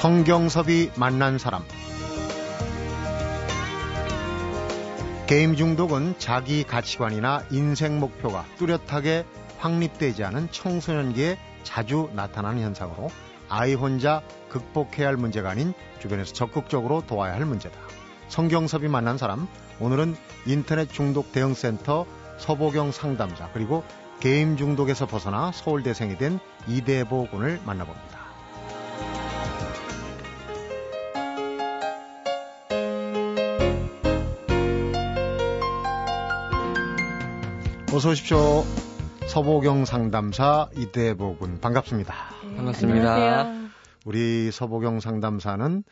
성경섭이 만난 사람 게임 중독은 자기 가치관이나 인생 목표가 뚜렷하게 확립되지 않은 청소년기에 자주 나타나는 현상으로 아이 혼자 극복해야 할 문제가 아닌 주변에서 적극적으로 도와야 할 문제다. 성경섭이 만난 사람, 오늘은 인터넷 중독 대응센터 서보경 상담자 그리고 게임 중독에서 벗어나 서울대생이 된 이대보 군을 만나봅니다. 어서 오십시오. 서보경 상담사 이대보 군 반갑습니다. 네, 반갑습니다. 안녕하세요. 우리 서보경 상담사는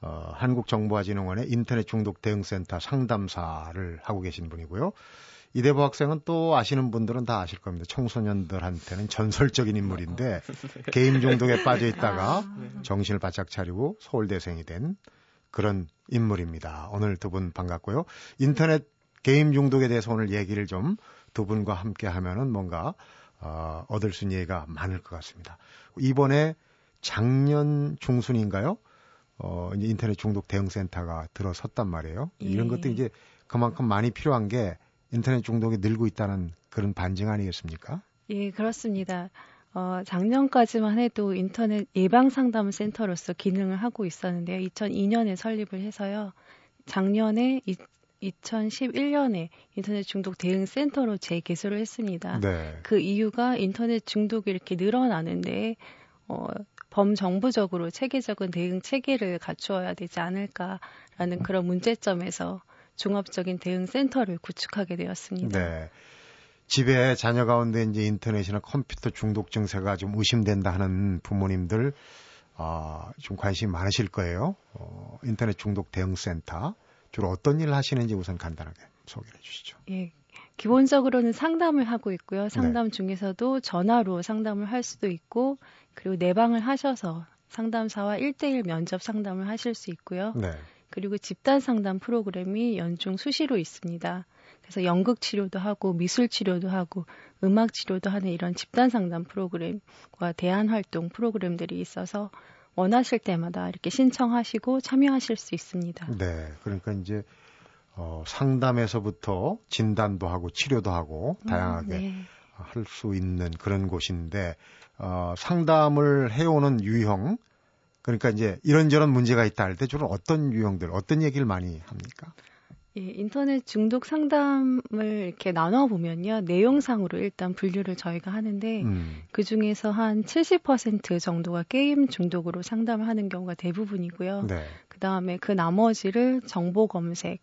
어, 한국정보화진흥원의 인터넷 중독 대응센터 상담사를 하고 계신 분이고요. 이대보 학생은 또 아시는 분들은 다 아실 겁니다. 청소년들한테는 전설적인 인물인데 게임 중독에 빠져 있다가 아, 네. 정신을 바짝 차리고 서울대생이 된 그런 인물입니다. 오늘 두 분 반갑고요. 인터넷 게임 중독에 대해서 오늘 얘기를 좀 두 분과 함께 하면은 뭔가 어, 얻을 수 있는 얘기가 많을 것 같습니다. 이번에 작년 중순인가요? 어, 이제 인터넷 중독 대응센터가 들어섰단 말이에요. 예. 이런 것도 이제 그만큼 많이 필요한 게 인터넷 중독이 늘고 있다는 그런 반증 아니겠습니까? 예, 그렇습니다. 어, 작년까지만 해도 인터넷 예방 상담 센터로서 기능을 하고 있었는데요. 2002년에 설립을 해서요. 작년에 이, 2011년에 인터넷 중독 대응 센터로 재개설을 했습니다. 네. 그 이유가 인터넷 중독이 이렇게 늘어나는데 어, 범정부적으로 체계적인 대응 체계를 갖추어야 되지 않을까라는 그런 문제점에서 종합적인 대응 센터를 구축하게 되었습니다. 네. 집에 자녀 가운데 이제 인터넷이나 컴퓨터 중독 증세가 좀 의심된다 하는 부모님들 아, 좀 관심이 많으실 거예요. 어, 인터넷 중독 대응 센터 주로 어떤 일을 하시는지 우선 간단하게 소개해 주시죠. 예. 기본적으로는 상담을 하고 있고요. 상담 네. 중에서도 전화로 상담을 할 수도 있고 그리고 내방을 하셔서 상담사와 1대1 면접 상담을 하실 수 있고요. 네. 그리고 집단 상담 프로그램이 연중 수시로 있습니다. 그래서 연극 치료도 하고 미술 치료도 하고 음악 치료도 하는 이런 집단 상담 프로그램과 대안 활동 프로그램들이 있어서 원하실 때마다 이렇게 신청하시고 참여하실 수 있습니다. 네. 그러니까 이제 어, 상담에서부터 진단도 하고 치료도 하고 음, 다양하게 음, 네. 할수 있는 그런 곳인데 어, 상담을 해오는 유형 그러니까 이제 이런저런 문제가 있다 할 때 주로 어떤 유형들 어떤 얘기를 많이 합니까? 예, 인터넷 중독 상담을 이렇게 나눠 보면요 내용상으로 일단 분류를 저희가 하는데 음. 그 중에서 한 70% 정도가 게임 중독으로 상담을 하는 경우가 대부분이고요. 네. 그 다음에 그 나머지를 정보 검색,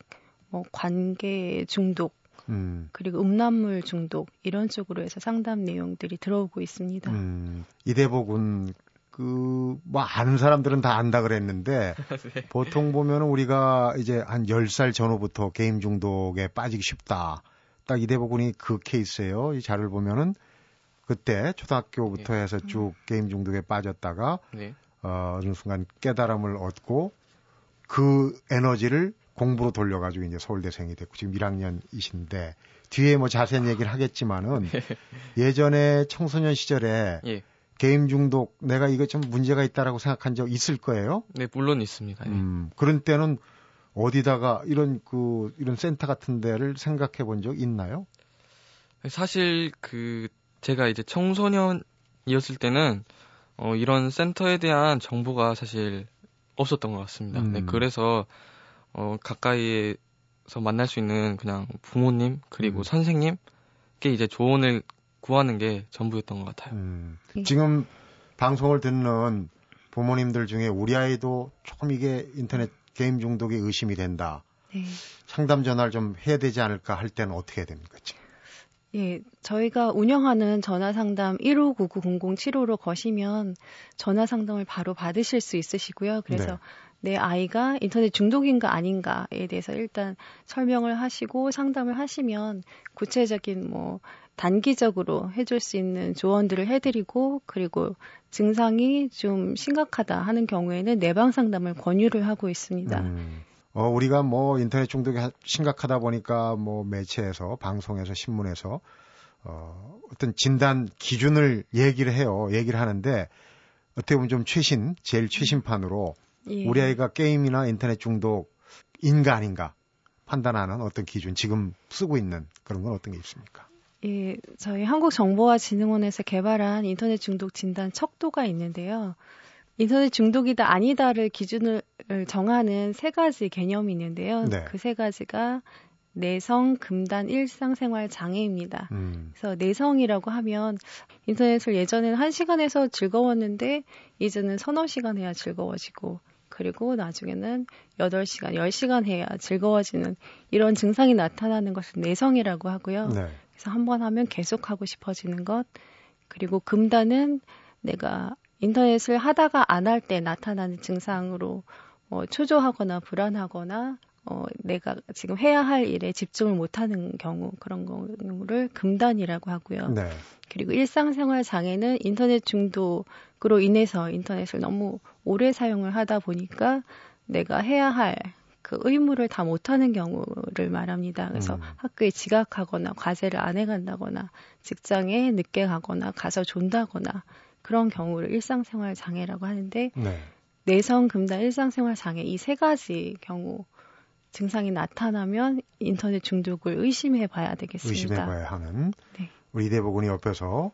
뭐 관계 중독, 음. 그리고 음란물 중독 이런 쪽으로 해서 상담 내용들이 들어오고 있습니다. 음, 이대복은 그 뭐 아는 사람들은 다 안다 그랬는데 네. 보통 보면 우리가 이제 한 10살 전후부터 게임 중독에 빠지기 쉽다. 딱 이대복군이 그 케이스예요. 이 자를 보면은 그때 초등학교부터 네. 해서 쭉 음. 게임 중독에 빠졌다가 네. 어, 어느 순간 깨달음을 얻고 그 에너지를 공부로 돌려가지고 이제 서울대생이 됐고 지금 1학년이신데 뒤에 뭐 자세한 얘기를 하겠지만은 예전에 청소년 시절에 예. 게임 중독 내가 이거 좀 문제가 있다라고 생각한 적 있을 거예요? 네, 물론 있습니다. 예. 음, 그런 때는 어디다가 이런 그 이런 센터 같은 데를 생각해 본 적 있나요? 사실 그 제가 이제 청소년이었을 때는 어 이런 센터에 대한 정보가 사실 없었던 것 같습니다. 네, 음. 네, 그래서 어, 가까이에서 만날 수 있는 그냥 부모님 그리고 음. 선생님께 이제 조언을 구하는 게 전부였던 것 같아요. 음. 예. 지금 방송을 듣는 부모님들 중에 우리 아이도 조금 이게 인터넷 게임 중독에 의심이 된다. 네. 상담 전화를 좀 해야 되지 않을까 할 때는 어떻게 해야 됩니까? 지금? 예, 저희가 운영하는 전화 상담 1599-0075로 거시면 전화 상담을 바로 받으실 수 있으시고요. 그래서 네. 내 아이가 인터넷 중독인가 아닌가에 대해서 일단 설명을 하시고 상담을 하시면 구체적인 뭐 단기적으로 해줄 수 있는 조언들을 해드리고 그리고 증상이 좀 심각하다 하는 경우에는 내방 상담을 권유를 하고 있습니다. 음. 어, 우리가 뭐 인터넷 중독이 심각하다 보니까 뭐 매체에서 방송에서 신문에서 어, 어떤 진단 기준을 얘기를 해요. 얘기를 하는데 어떻게 보면 좀 최신, 제일 최신판으로 예. 우리 아이가 게임이나 인터넷 중독 인가 아닌가 판단하는 어떤 기준, 지금 쓰고 있는 그런 건 어떤 게 있습니까? 예, 저희 한국정보와진흥원에서 개발한 인터넷 중독 진단 척도가 있는데요. 인터넷 중독이다 아니다를 기준을 정하는 세 가지 개념이 있는데요. 네. 그세 가지가 내성, 금단, 일상생활 장애입니다. 음, 그래서 내성이라고 하면 인터넷을 예전에는 한 시간에서 즐거웠는데 이제는 서너 시간 해야 즐거워지고 그리고 나중에는 8시간, 10시간 해야 즐거워지는 이런 증상이 나타나는 것을 내성이라고 하고요. 네. 그래서 한 번 하면 계속 하고 싶어지는 것. 그리고 금단은 내가 인터넷을 하다가 안 할 때 나타나는 증상으로 어, 초조하거나 불안하거나 어, 내가 지금 해야 할 일에 집중을 못하는 경우 그런 경우를 금단이라고 하고요. 네. 그리고 일상생활 장애는 인터넷 중독으로 인해서 인터넷을 너무 오래 사용을 하다 보니까 내가 해야 할 그 의무를 다 못하는 경우를 말합니다. 그래서 음. 학교에 지각하거나 과제를 안 해간다거나 직장에 늦게 가거나 가서 존다거나 그런 경우를 일상생활 장애라고 하는데 네. 내성, 금단, 일상생활 장애 이 세 가지 경우 증상이 나타나면 인터넷 중독을 의심해 봐야 되겠습니다. 의심해 봐야 하는 네. 우리 이대복군이 옆에서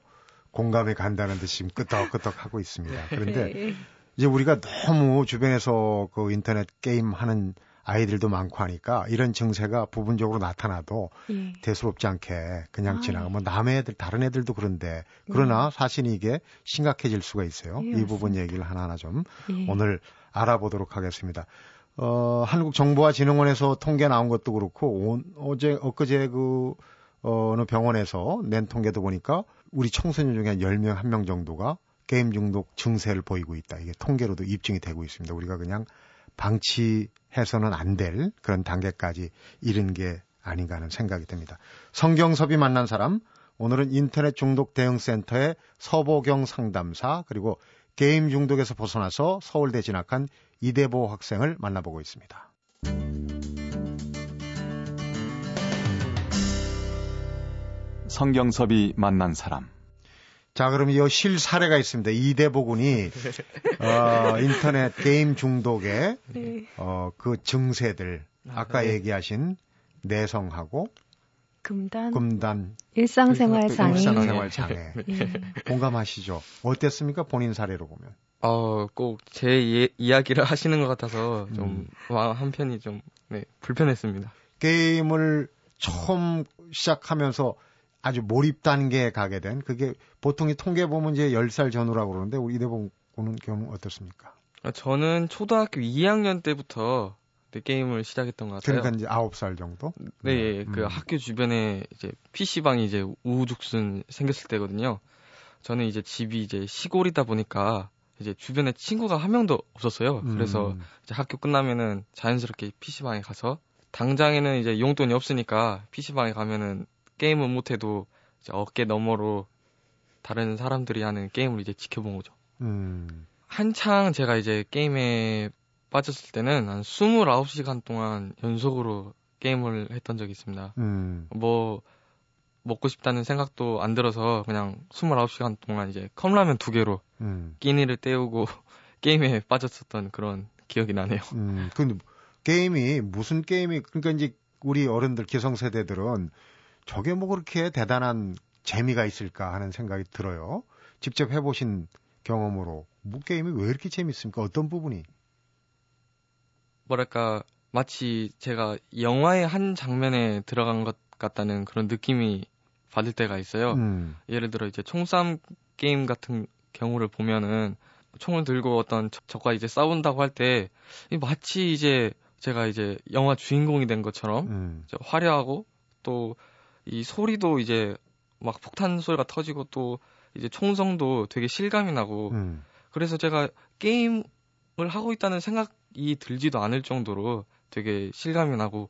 공감이 간다는 듯이 지금 끄덕끄덕 하고 있습니다. 그런데 네. 이제 우리가 너무 주변에서 그 인터넷 게임 하는 아이들도 많고 하니까 이런 증세가 부분적으로 나타나도 예. 대수롭지 않게 그냥 아, 지나가. 예. 뭐 남의 애들, 다른 애들도 그런데 그러나 사실 이게 심각해질 수가 있어요. 예, 이 부분. 얘기를 하나하나 좀 예. 오늘 알아보도록 하겠습니다. 어, 한국정보와진흥원에서 통계 나온 것도 그렇고, 온, 어제, 엊그제 그, 어, 어느 병원에서 낸 통계도 보니까 우리 청소년 중에 한 10명, 1명 정도가 게임 중독 증세를 보이고 있다. 이게 통계로도 입증이 되고 있습니다. 우리가 그냥 방치해서는 안 될 그런 단계까지 이른 게 아닌가 하는 생각이 듭니다. 성경섭이 만난 사람, 오늘은 인터넷 중독 대응센터의 서보경 상담사, 그리고 게임 중독에서 벗어나서 서울대 진학한 이대보 학생을 만나보고 있습니다. 성경섭이 만난 사람. 자, 그럼 이 실 사례가 있습니다. 이대보 군이 어, 인터넷 게임 중독의 네. 어, 그 증세들 아까 네. 얘기하신 내성하고 금단, 금단 일상생활 장애. 일상생활 장애 예. 공감하시죠? 어땠습니까? 본인 사례로 보면. 어, 꼭 제 이야기를 하시는 것 같아서 좀 음. 한편이 좀 네, 불편했습니다. 게임을 처음 시작하면서 아주 몰입 단계에 가게 된 그게 보통 이 통계 보면 이제 10살 전후라고 그러는데 우리 군은 경우 어떻습니까? 어, 저는 초등학교 2학년 때부터 네, 게임을 시작했던 것 같아요. 그러니까 이제 9살 정도? 네, 예, 그 음. 학교 주변에 이제 PC방이 이제 우후죽순 생겼을 때거든요. 저는 이제 집이 이제 시골이다 보니까 이제 주변에 친구가 한 명도 없었어요. 그래서 음. 이제 학교 끝나면은 자연스럽게 PC방에 가서 당장에는 이제 용돈이 없으니까 PC방에 가면은 게임은 못해도 어깨 너머로 다른 사람들이 하는 게임을 이제 지켜본 거죠. 음. 한창 제가 이제 게임에 빠졌을 때는 한 29시간 동안 연속으로 게임을 했던 적이 있습니다. 음. 뭐 먹고 싶다는 생각도 안 들어서 그냥 29시간 동안 이제 컵라면 두 개로 음. 끼니를 때우고 게임에 빠졌었던 그런 기억이 나네요. 음. 근데 게임이 무슨 게임이 그러니까 이제 우리 어른들 기성 세대들은 저게 뭐 그렇게 대단한 재미가 있을까 하는 생각이 들어요. 직접 해보신 경험으로 뭐 게임이 왜 이렇게 재밌습니까? 어떤 부분이? 뭐랄까 마치 제가 영화의 한 장면에 들어간 것 같다는 그런 느낌이 받을 때가 있어요. 음. 예를 들어 이제 총싸움 게임 같은 경우를 보면은 총을 들고 어떤 적- 적과 이제 싸운다고 할 때 마치 이제 제가 이제 영화 주인공이 된 것처럼 음. 화려하고 또 이 소리도 이제 막 폭탄 소리가 터지고 또 이제 총성도 되게 실감이 나고 음. 그래서 제가 게임을 하고 있다는 생각이 들지도 않을 정도로 되게 실감이 나고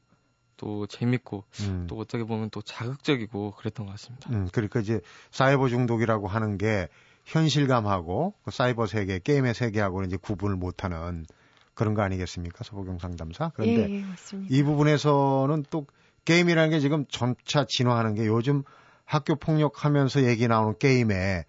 또 재밌고 음. 또 어떻게 보면 또 자극적이고 그랬던 것 같습니다. 음, 그러니까 이제 사이버 중독이라고 하는 게 현실감하고 그 사이버 세계, 게임의 세계하고는 이제 구분을 못하는 그런 거 아니겠습니까? 서보경 상담사. 그런데 예, 예, 맞습니다. 이 부분에서는 또 게임이라는 게 지금 점차 진화하는 게 요즘 학교 폭력하면서 얘기 나오는 게임에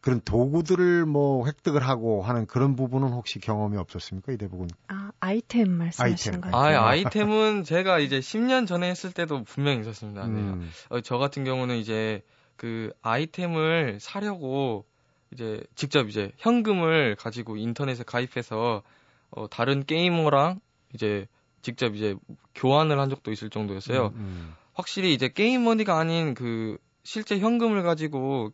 그런 도구들을 뭐 획득을 하고 하는 그런 부분은 혹시 경험이 없었습니까? 이 대부분. 아, 아이템 말씀하시는 아이템. 거예요? 아, 아이템은 제가 이제 10년 전에 했을 때도 분명히 있었습니다. 네. 음. 어, 저 같은 경우는 이제 그 아이템을 사려고 이제 직접 이제 현금을 가지고 인터넷에 가입해서 어, 다른 게이머랑 이제 직접 이제 교환을 한 적도 있을 정도였어요. 음, 음. 확실히 이제 게임 머니가 아닌 그 실제 현금을 가지고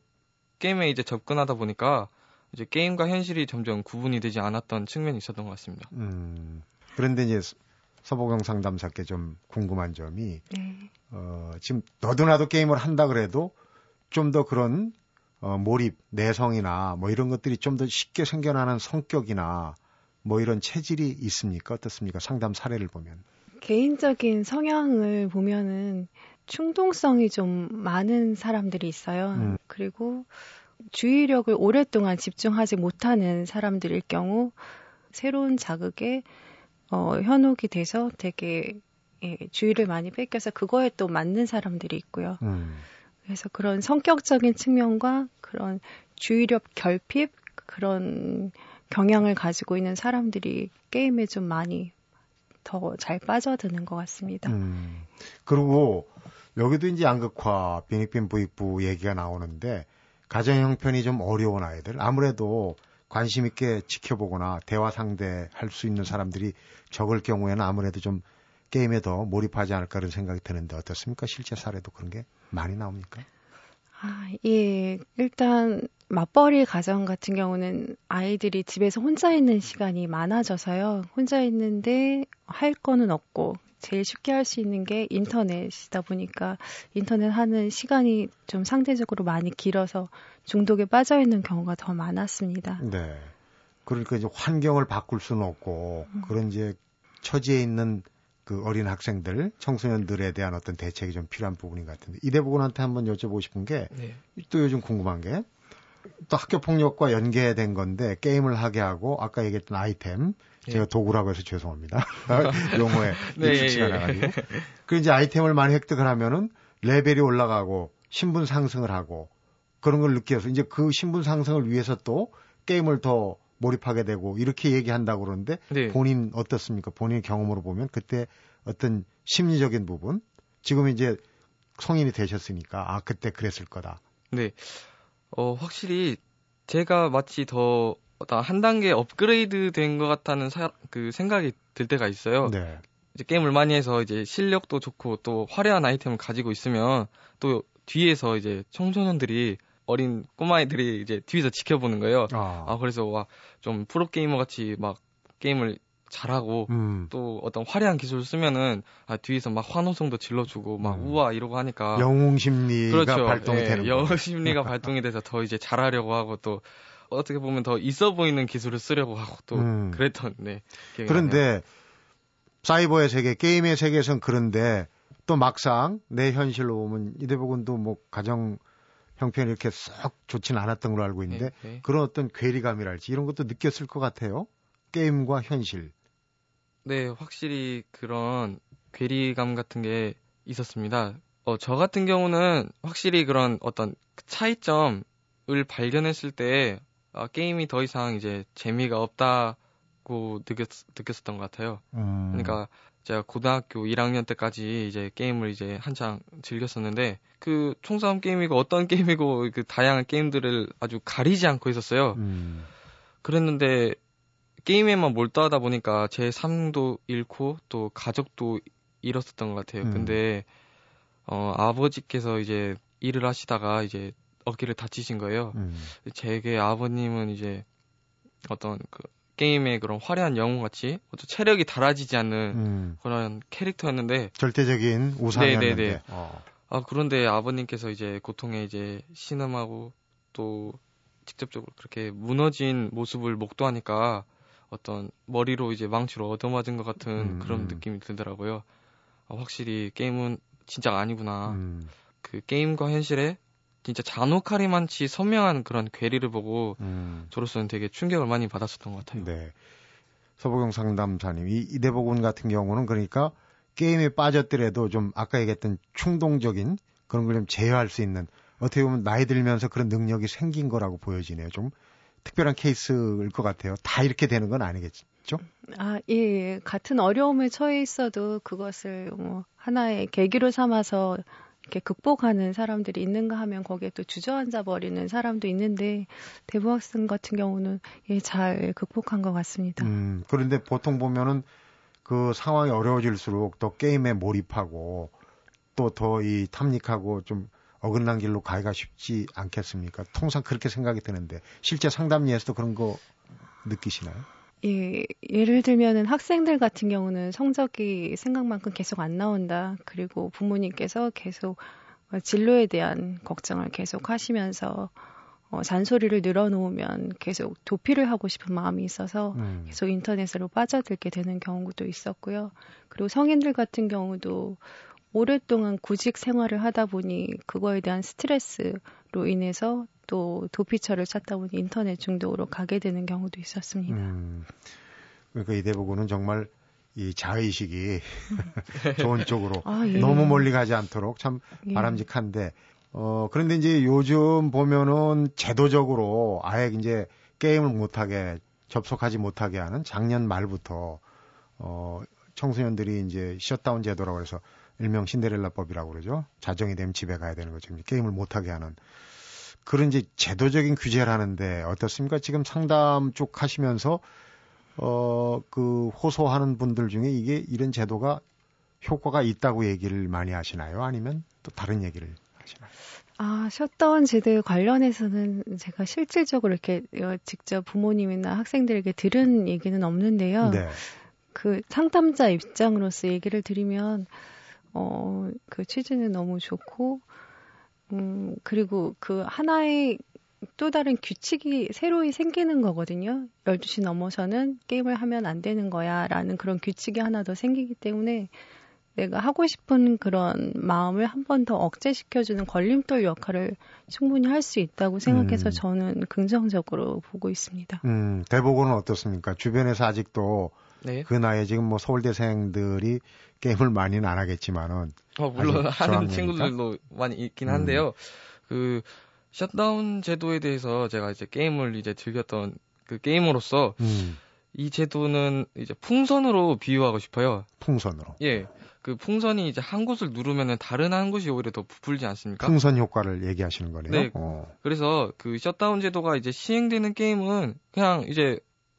게임에 이제 접근하다 보니까 이제 게임과 현실이 점점 구분이 되지 않았던 측면이 있었던 것 같습니다. 음. 그런데 이제 서보경 상담사께 좀 궁금한 점이 네. 어, 지금 너도나도 게임을 한다 그래도 좀 더 그런 어, 몰입, 내성이나 뭐 이런 것들이 좀 더 쉽게 생겨나는 성격이나 뭐 이런 체질이 있습니까? 어떻습니까? 상담 사례를 보면. 개인적인 성향을 보면은 충동성이 좀 많은 사람들이 있어요. 음. 그리고 주의력을 오랫동안 집중하지 못하는 사람들일 경우 새로운 자극에 어, 현혹이 돼서 되게 예, 주의를 많이 뺏겨서 그거에 또 맞는 사람들이 있고요. 음. 그래서 그런 성격적인 측면과 그런 주의력 결핍 그런 경향을 가지고 있는 사람들이 게임에 좀 많이 더 잘 빠져드는 것 같습니다. 음. 그리고 여기도 이제 양극화, 빈익빈 부익부 얘기가 나오는데 가정 형편이 좀 어려운 아이들 아무래도 관심 있게 지켜보거나 대화 상대할 수 있는 사람들이 적을 경우에는 아무래도 좀 게임에 더 몰입하지 않을까 그런 생각이 드는데 어떻습니까? 실제 사례도 그런 게 많이 나옵니까? 아, 예. 일단 맞벌이 가정 같은 경우는 아이들이 집에서 혼자 있는 시간이 많아져서요. 혼자 있는데 할 거는 없고 제일 쉽게 할 수 있는 게 인터넷이다 보니까 인터넷 하는 시간이 좀 상대적으로 많이 길어서 중독에 빠져 있는 경우가 더 많았습니다. 네. 그러니까 이제 환경을 바꿀 수는 없고 그런 이제 처지에 있는 그 어린 학생들, 청소년들에 대한 어떤 대책이 좀 필요한 부분인 것 같은데 이 대부분한테 한번 여쭤보고 싶은 게또 네. 요즘 궁금한 게 또 학교 폭력과 연계된 건데 게임을 하게 하고 아까 얘기했던 아이템 예. 제가 도구라고 해서 죄송합니다 용어에 네, 익숙치가 예, 예. 않아가지고 그 이제 아이템을 많이 획득을 하면은 레벨이 올라가고 신분 상승을 하고 그런 걸 느껴서 이제 그 신분 상승을 위해서 또 게임을 더 몰입하게 되고 이렇게 얘기한다고 그러는데 네. 본인 어떻습니까? 본인 경험으로 보면 그때 어떤 심리적인 부분 지금 이제 성인이 되셨으니까 아 그때 그랬을 거다. 네. 어, 확실히 제가 마치 더 한 단계 업그레이드 된 것 같다는 사- 그 생각이 들 때가 있어요. 네. 이제 게임을 많이 해서 이제 실력도 좋고 또 화려한 아이템을 가지고 있으면 또 뒤에서 이제 청소년들이 어린 꼬마애들이 이제 뒤에서 지켜보는 거예요. 아, 아, 그래서 와, 좀 프로게이머 같이 막 게임을 잘하고 음. 또 어떤 화려한 기술을 쓰면은 아, 뒤에서 막 환호성도 질러주고 막 음. 우와 이러고 하니까 영웅 심리가 그렇죠. 발동이 예, 되는 거. 심리가 발동이 돼서 더 이제 잘하려고 하고 또 어떻게 보면 더 있어 보이는 기술을 쓰려고 하고 또 음. 그랬던 네. 기억이 나네요. 그런데 사이버의 세계, 게임의 세계에선 그런데 또 막상 내 현실로 보면 이 대부분도 뭐 가정 형편이 이렇게 썩 좋지는 않았던 걸로 알고 있는데 네, 네. 그런 어떤 괴리감이랄지 이런 것도 느꼈을 것 같아요. 게임과 현실. 네, 확실히 그런 괴리감 같은 게 있었습니다. 어, 저 같은 경우는 확실히 그런 어떤 그 차이점을 발견했을 때 아, 게임이 더 이상 이제 재미가 없다고 느꼈, 느꼈었던 것 같아요. 음. 그러니까 제가 고등학교 1학년 때까지 이제 게임을 이제 한창 즐겼었는데 그 총싸움 게임이고 어떤 게임이고 그 다양한 게임들을 아주 가리지 않고 있었어요. 음. 그랬는데 게임에만 몰두하다 보니까 제 삶도 잃고 또 가족도 잃었었던 것 같아요. 음. 근데 어 아버지께서 이제 일을 하시다가 이제 어깨를 다치신 거예요. 음. 제게 아버님은 이제 어떤 그 게임의 그런 화려한 영웅 같이 어떤 체력이 달아지지 않는 음. 그런 캐릭터였는데 절대적인 우상이었는데. 네네네. 어. 아 그런데 아버님께서 이제 고통에 이제 신음하고 또 직접적으로 그렇게 무너진 모습을 목도하니까 어떤 머리로 이제 망치로 얻어맞은 것 같은 음, 그런 음. 느낌이 들더라고요. 아, 확실히 게임은 진짜 아니구나. 음. 그 게임과 현실에 진짜 잔혹하리만치 선명한 그런 괴리를 보고 음. 저로서는 되게 충격을 많이 받았었던 것 같아요. 네. 서보경 상담사님, 이 이대복군 같은 경우는 그러니까 게임에 빠졌더라도 좀 아까 얘기했던 충동적인 그런 걸 좀 제어할 수 있는 어떻게 보면 나이 들면서 그런 능력이 생긴 거라고 보여지네요. 좀 특별한 케이스일 것 같아요. 다 이렇게 되는 건 아니겠죠? 아, 예. 같은 어려움에 처해 있어도 그것을 뭐 하나의 계기로 삼아서 이렇게 극복하는 사람들이 있는가 하면 거기에 또 주저앉아 버리는 사람도 있는데 대부 학생 같은 경우는 예, 잘 극복한 것 같습니다. 음, 그런데 보통 보면은 그 상황이 어려워질수록 더 게임에 몰입하고 또 더 이 탐닉하고 좀 어긋난 길로 가기가 쉽지 않겠습니까? 통상 그렇게 생각이 드는데 실제 상담리에서도 그런 거 느끼시나요? 예, 예를 들면은 학생들 같은 경우는 성적이 생각만큼 계속 안 나온다. 그리고 부모님께서 계속 진로에 대한 걱정을 계속 하시면서 어, 잔소리를 늘어놓으면 계속 도피를 하고 싶은 마음이 있어서 음. 계속 인터넷으로 빠져들게 되는 경우도 있었고요. 그리고 성인들 같은 경우도 오랫동안 구직 생활을 하다 보니 그거에 대한 스트레스 로 인해서 또 도피처를 찾다 보니 인터넷 중독으로 가게 되는 경우도 있었습니다. 음, 그러니까 이 대부분은 정말 이 자의식이 좋은 쪽으로 아, 예. 너무 멀리 가지 않도록 참 예. 바람직한데 어 그런데 이제 요즘 보면은 제도적으로 아예 이제 게임을 못하게 접속하지 못하게 하는 작년 말부터 어 청소년들이 이제 셧다운 제도라고 해서 일명 신데렐라법이라고 그러죠. 자정이 되면 집에 가야 되는 거죠. 게임을 못하게 하는 그런 이제 제도적인 규제를 하는데 어떻습니까? 지금 상담 쪽 하시면서 어, 그 호소하는 분들 중에 이게 이런 제도가 효과가 있다고 얘기를 많이 하시나요? 아니면 또 다른 얘기를 하시나요? 아, 셧다운 제도에 관련해서는 제가 실질적으로 이렇게 어, 직접 부모님이나 학생들에게 들은 얘기는 없는데요. 네. 그 상담자 입장으로서 얘기를 드리면, 어, 그 취지는 너무 좋고, 음, 그리고 그 하나의 또 다른 규칙이 새로이 생기는 거거든요. 12시 넘어서는 게임을 하면 안 되는 거야. 라는 그런 규칙이 하나 더 생기기 때문에 내가 하고 싶은 그런 마음을 한 번 더 억제시켜주는 걸림돌 역할을 충분히 할 수 있다고 생각해서 음. 저는 긍정적으로 보고 있습니다. 음, 대부분은 어떻습니까? 주변에서 아직도 네. 그 나이에 지금 뭐 서울대생들이 게임을 많이는 안 하겠지만은 어, 물론 하는 친구들도 많이 있긴 한데요. 음. 그 셧다운 제도에 대해서 제가 이제 게임을 이제 즐겼던 그 게임으로서 음. 이 제도는 이제 풍선으로 비유하고 싶어요. 풍선으로. 예. 그 풍선이 이제 한 곳을 누르면은 다른 한 곳이 오히려 더 부풀지 않습니까? 풍선 효과를 얘기하시는 거네요. 네. 어. 그래서 그 셧다운 제도가 이제 시행되는 게임은 그냥 이제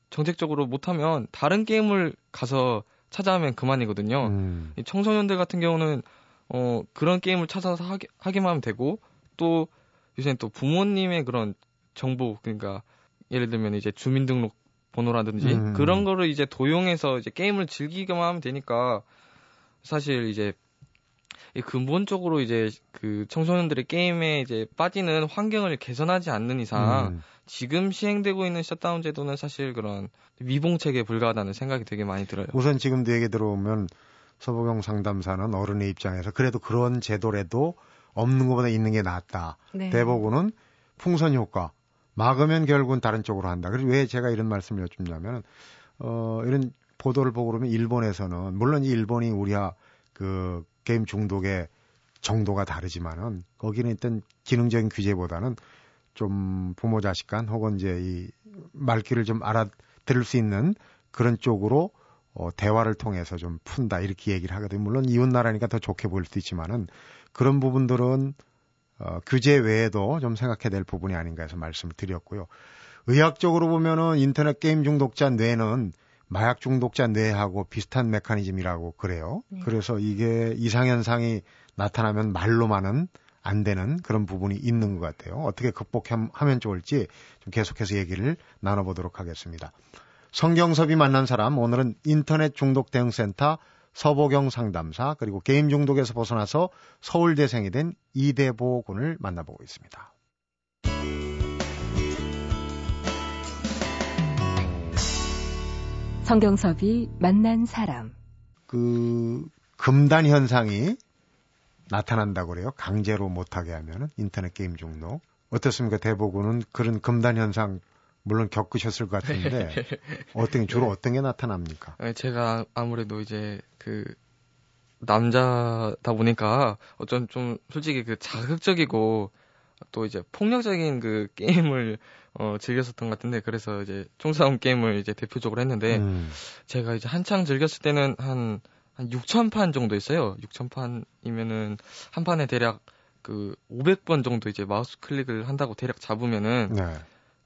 정책적으로 못하면 다른 게임을 가서 찾아하면 그만이거든요. 음. 청소년들 같은 경우는 어 그런 게임을 찾아서 하기, 하기만 하면 되고 또 요새는 또 부모님의 그런 정보 그러니까 예를 들면 이제 주민등록 번호라든지 음. 그런 거를 이제 도용해서 이제 게임을 즐기기만 하면 되니까 사실 이제 근본적으로 이제 그 청소년들의 게임에 이제 빠지는 환경을 개선하지 않는 이상 음. 지금 시행되고 있는 셧다운 제도는 사실 그런 미봉책에 불과하다는 생각이 되게 많이 들어요. 우선 지금 도 얘기 들어오면 서보경 상담사는 어른의 입장에서 그래도 그런 제도라도 없는 것보다 있는 게 낫다. 네. 대부분은 풍선 효과 막으면 결국은 다른 쪽으로 한다. 그래서 왜 제가 이런 말씀을 여쭙냐면 어 이런 보도를 보고 그러면 일본에서는 물론 이 일본이 우리와 그 게임 중독의 정도가 다르지만은 거기는 일단 기능적인 규제보다는 좀 부모 자식 간 혹은 이제 이 말귀를 좀 알아들을 수 있는 그런 쪽으로 어, 대화를 통해서 좀 푼다 이렇게 얘기를 하거든요. 물론 이웃 나라니까 더 좋게 보일 수도 있지만은 그런 부분들은 어, 규제 외에도 좀 생각해야 될 부분이 아닌가 해서 말씀을 드렸고요. 의학적으로 보면은 인터넷 게임 중독자 뇌는 마약 중독자 뇌하고 비슷한 메커니즘이라고 그래요. 네. 그래서 이게 이상현상이 나타나면 말로만은 안 되는 그런 부분이 있는 것 같아요. 어떻게 극복하면 좋을지 좀 계속해서 얘기를 나눠보도록 하겠습니다. 성경섭이 만난 사람, 오늘은 인터넷 중독 대응센터 서보경 상담사, 그리고 게임 중독에서 벗어나서 서울대생이 된 이대보 군을 만나보고 있습니다. 성경섭이 만난 사람. 그 금단 현상이 나타난다고 그래요. 강제로 못하게 하면은 인터넷 게임 중독. 어떻습니까? 대부분은 그런 금단 현상 물론 겪으셨을 것 같은데 어떤 주로 어떤 게 나타납니까? 네, 제가 아무래도 이제 그 남자다 보니까 어쩐 좀 솔직히 그 자극적이고 또 이제 폭력적인 그 게임을 어 즐겼었던 것 같은데 그래서 이제 총싸움 게임을 이제 대표적으로 했는데 음. 제가 이제 한창 즐겼을 때는 한한 한 6천 판 정도 있어요. 6천 판이면은 한 판에 대략 그 500번 정도 이제 마우스 클릭을 한다고 대략 잡으면은 네.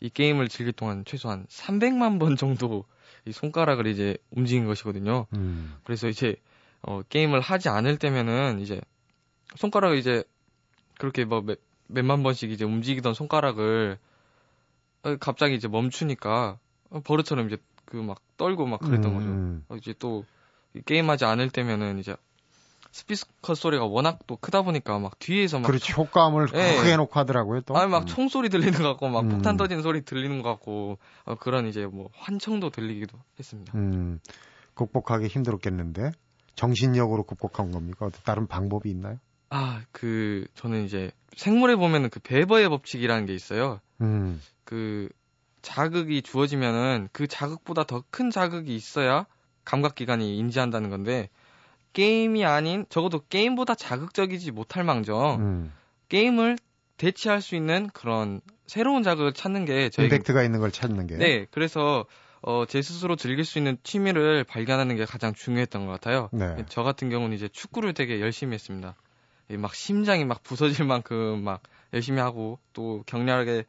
이 게임을 즐길 동안 최소한 300만 번 정도 이 손가락을 이제 움직인 것이거든요. 음. 그래서 이제 어 게임을 하지 않을 때면은 이제 손가락을 이제 그렇게 뭐 몇, 몇만 번씩 이제 움직이던 손가락을 어, 갑자기 이제 멈추니까 어, 버릇처럼 이제 그 막 떨고 막 그랬던 음. 거죠. 어, 이제 또 게임하지 않을 때면은 이제 스피커 소리가 워낙 또 크다 보니까 막 뒤에서 막 그렇지 효과음을 예. 크게 해놓고 하더라고요 또. 아니 막 음. 총소리 들리는 것 같고 막 음. 폭탄 터지는 소리 들리는 것 같고 어, 그런 이제 뭐 환청도 들리기도 했습니다. 음, 극복하기 힘들었겠는데 정신력으로 극복한 겁니까? 다른 방법이 있나요? 아, 그 저는 이제 생물에 보면은 그 베버의 법칙이라는 게 있어요. 음. 그 자극이 주어지면은 그 자극보다 더 큰 자극이 있어야 감각 기관이 인지한다는 건데 게임이 아닌 적어도 게임보다 자극적이지 못할 망정 음. 게임을 대체할 수 있는 그런 새로운 자극을 찾는 게 저희 임팩트가 있는 걸 찾는 게 네 그래서 어, 제 스스로 즐길 수 있는 취미를 발견하는 게 가장 중요했던 것 같아요. 네. 저 같은 경우는 이제 축구를 되게 열심히 했습니다. 막 심장이 막 부서질 만큼 막 열심히 하고 또 격렬하게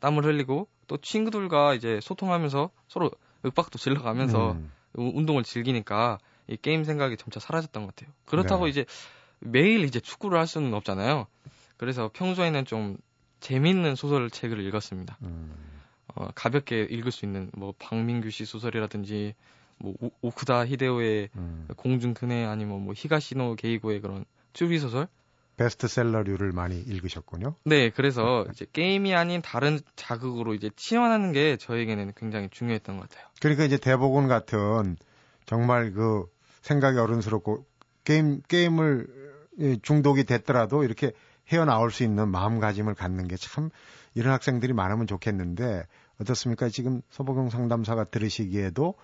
땀을 흘리고 또 친구들과 이제 소통하면서 서로 윽박도 질러가면서 음. 운동을 즐기니까 이 게임 생각이 점차 사라졌던 것 같아요. 그렇다고 네. 이제 매일 이제 축구를 할 수는 없잖아요. 그래서 평소에는 좀 재밌는 소설 책을 읽었습니다. 음. 어, 가볍게 읽을 수 있는 뭐 박민규 씨 소설이라든지 뭐 오, 쿠다 히데오의 음. 공중 근해 아니면 뭐 히가시노 게이고의 그런 추리 소설 베스트셀러류를 많이 읽으셨군요. 네, 그래서 이제 게임이 아닌 다른 자극으로 이제 치환하는 게 저에게는 굉장히 중요했던 것 같아요. 그러니까 이제 대복원 같은 정말 그 생각이 어른스럽고 게임 게임을 중독이 됐더라도 이렇게 헤어나올 수 있는 마음가짐을 갖는 게 참 이런 학생들이 많으면 좋겠는데 어떻습니까? 지금 서보경 상담사가 들으시기에도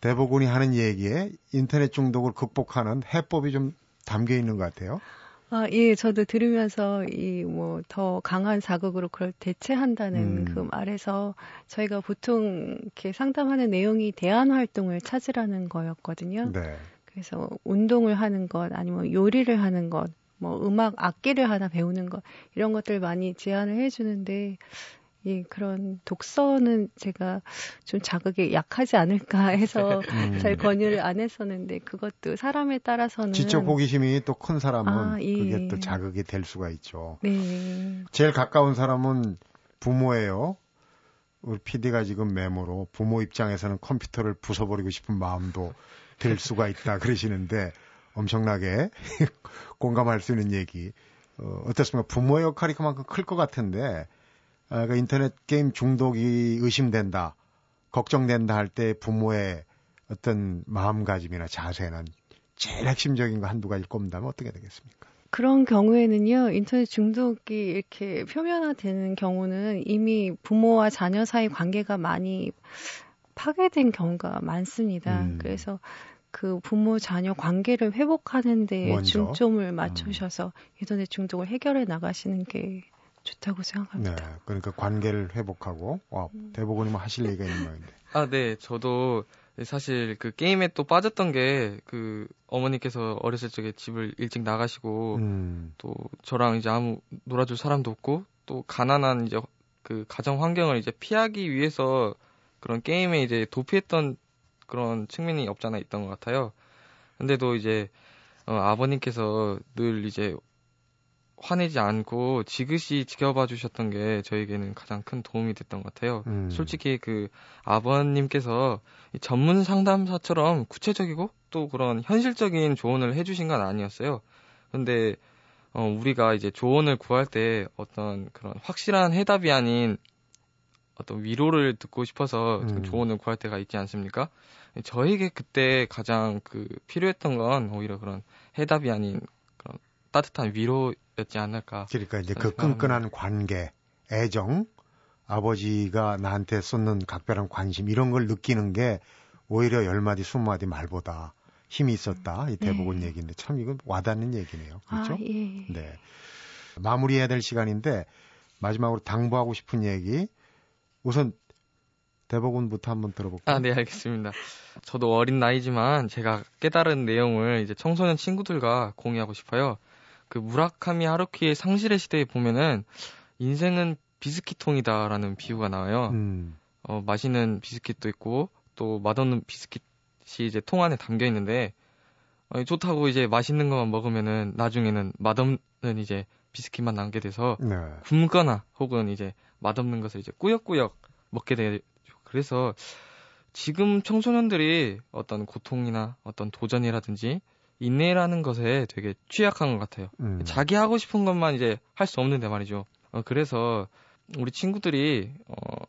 대복원이 하는 얘기에 인터넷 중독을 극복하는 해법이 좀 담겨 있는 것 같아요. 아, 예, 저도 들으면서 이 뭐 더 강한 자극으로 그걸 대체한다는 음. 그 말에서 저희가 보통 이렇게 상담하는 내용이 대안 활동을 찾으라는 거였거든요. 네. 그래서 운동을 하는 것 아니면 요리를 하는 것, 뭐 음악 악기를 하나 배우는 것 이런 것들 많이 제안을 해 주는데 예, 그런 독서는 제가 좀 자극에 약하지 않을까 해서 음. 잘 권유를 안 했었는데 그것도 사람에 따라서는 지적 호기심이 또 큰 사람은 아, 예. 그게 또 자극이 될 수가 있죠. 네. 제일 가까운 사람은 부모예요. 우리 PD가 지금 메모로 부모 입장에서는 컴퓨터를 부숴버리고 싶은 마음도 들 수가 있다 그러시는데 엄청나게 공감할 수 있는 얘기. 어, 어떻습니까? 부모의 역할이 그만큼 클 것 같은데 아, 그 인터넷 게임 중독이 의심된다, 걱정된다 할 때 부모의 어떤 마음가짐이나 자세는 제일 핵심적인 거 한두 가지 꼽는다면 어떻게 되겠습니까? 그런 경우에는요, 인터넷 중독이 이렇게 표면화되는 경우는 이미 부모와 자녀 사이 관계가 많이 파괴된 경우가 많습니다. 음. 그래서 그 부모 자녀 관계를 회복하는 데 먼저. 중점을 맞추셔서 음. 인터넷 중독을 해결해 나가시는 게 좋다고 생각합니다. 네, 그러니까 관계를 회복하고 와 음. 대부분이 뭐 하실 얘기가 있는 모양인데. 아, 네, 저도 사실 그 게임에 또 빠졌던 게 그 어머니께서 어렸을 적에 집을 일찍 나가시고 음. 또 저랑 이제 아무 놀아줄 사람도 없고 또 가난한 이제 그 가정 환경을 이제 피하기 위해서 그런 게임에 이제 도피했던 그런 측면이 없잖아 있던 것 같아요. 근데도 이제 어, 아버님께서 늘 이제 화내지 않고 지그시 지켜봐 주셨던 게 저에게는 가장 큰 도움이 됐던 것 같아요. 음. 솔직히 그 아버님께서 전문 상담사처럼 구체적이고 또 그런 현실적인 조언을 해주신 건 아니었어요. 근데 어, 우리가 이제 조언을 구할 때 어떤 그런 확실한 해답이 아닌 어떤 위로를 듣고 싶어서 음. 조언을 구할 때가 있지 않습니까? 저에게 그때 가장 그 필요했던 건 오히려 그런 해답이 아닌 따뜻한 위로였지 않을까. 그러니까 이제 그 끈끈한 관계, 애정, 아버지가 나한테 쏟는 각별한 관심 이런 걸 느끼는 게 오히려 열 마디 스무 마디 말보다 힘이 있었다. 이 대부분 네. 얘기인데 참 이건 와닿는 얘기네요. 그렇죠? 아, 예. 네. 마무리해야 될 시간인데 마지막으로 당부하고 싶은 얘기 우선 대법원부터 한번 들어볼까요? 아, 네, 알겠습니다. 저도 어린 나이지만 제가 깨달은 내용을 이제 청소년 친구들과 공유하고 싶어요. 그 무라카미 하루키의 상실의 시대에 보면은 인생은 비스킷통이다라는 비유가 나와요. 음. 어, 맛있는 비스킷도 있고 또 맛없는 비스킷이 이제 통 안에 담겨 있는데 어, 좋다고 이제 맛있는 것만 먹으면은 나중에는 맛없는 이제 비스킷만 남게 돼서 네. 굶거나 혹은 이제 맛없는 것을 이제 꾸역꾸역 먹게 되죠. 그래서 지금 청소년들이 어떤 고통이나 어떤 도전이라든지 인내라는 것에 되게 취약한 것 같아요. 음. 자기 하고 싶은 것만 이제 할 수 없는데 말이죠. 어, 그래서 우리 친구들이 어,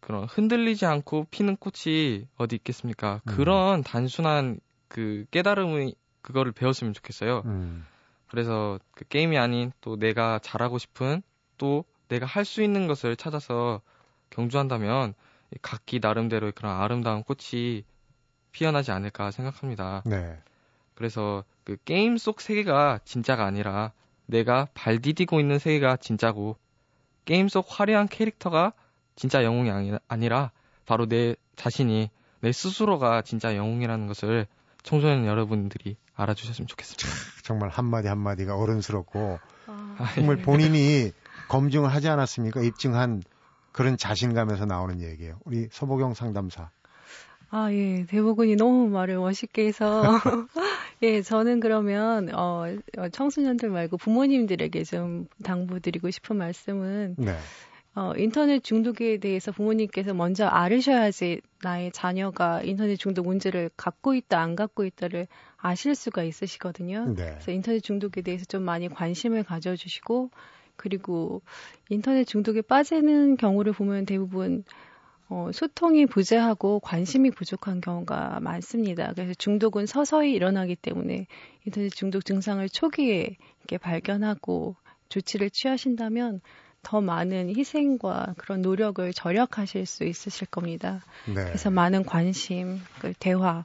그런 흔들리지 않고 피는 꽃이 어디 있겠습니까? 음. 그런 단순한 그 깨달음의 그거를 배웠으면 좋겠어요. 음. 그래서 그 게임이 아닌 또 내가 잘하고 싶은 또 내가 할 수 있는 것을 찾아서 경주한다면 각기 나름대로의 그런 아름다운 꽃이 피어나지 않을까 생각합니다. 네. 그래서 그 게임 속 세계가 진짜가 아니라 내가 발 디디고 있는 세계가 진짜고 게임 속 화려한 캐릭터가 진짜 영웅이 아니라 바로 내 자신이 내 스스로가 진짜 영웅이라는 것을 청소년 여러분들이 알아주셨으면 좋겠습니다. 정말 한마디 한마디가 어른스럽고 아, 정말 예. 본인이 검증을 하지 않았습니까? 입증한 그런 자신감에서 나오는 얘기예요. 우리 서보경 상담사. 아, 예. 대부분이 너무 말을 멋있게 해서. 예, 저는 그러면, 어, 어, 청소년들 말고 부모님들에게 좀 당부드리고 싶은 말씀은. 네. 어, 인터넷 중독에 대해서 부모님께서 먼저 알으셔야지 나의 자녀가 인터넷 중독 문제를 갖고 있다, 안 갖고 있다를 아실 수가 있으시거든요. 네. 그래서 인터넷 중독에 대해서 좀 많이 관심을 가져주시고, 그리고 인터넷 중독에 빠지는 경우를 보면 대부분 어, 소통이 부재하고 관심이 부족한 경우가 많습니다. 그래서 중독은 서서히 일어나기 때문에 인터넷 중독 증상을 초기에 이렇게 발견하고 조치를 취하신다면 더 많은 희생과 그런 노력을 절약하실 수 있으실 겁니다. 네. 그래서 많은 관심, 그 대화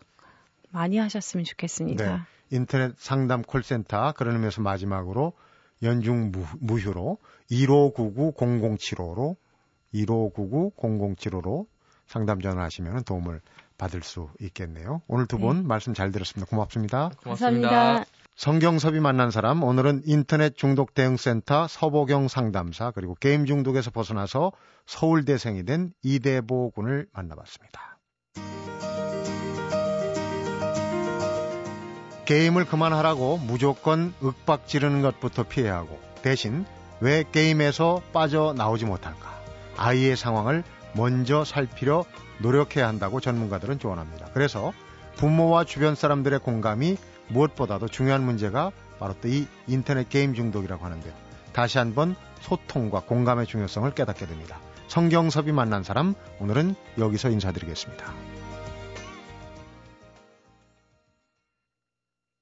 많이 하셨으면 좋겠습니다. 네. 인터넷 상담 콜센터 그런 의미에서 마지막으로 연중 무휴로 1599-0075로 1599-0075로 상담 전화하시면 도움을 받을 수 있겠네요. 오늘 두분 네. 말씀 잘 들었습니다. 고맙습니다. 고맙습니다. 감사합니다. 성경섭이 만난 사람 오늘은 인터넷 중독 대응센터 서보경 상담사 그리고 게임 중독에서 벗어나서 서울대생이 된 이대보 군을 만나봤습니다. 게임을 그만하라고 무조건 윽박 지르는 것부터 피해야 하고 대신 왜 게임에서 빠져나오지 못할까? 아이의 상황을 먼저 살피려 노력해야 한다고 전문가들은 조언합니다. 그래서 부모와 주변 사람들의 공감이 무엇보다도 중요한 문제가 바로 또 이 인터넷 게임 중독이라고 하는데요. 다시 한번 소통과 공감의 중요성을 깨닫게 됩니다. 성경섭이 만난 사람 오늘은 여기서 인사드리겠습니다.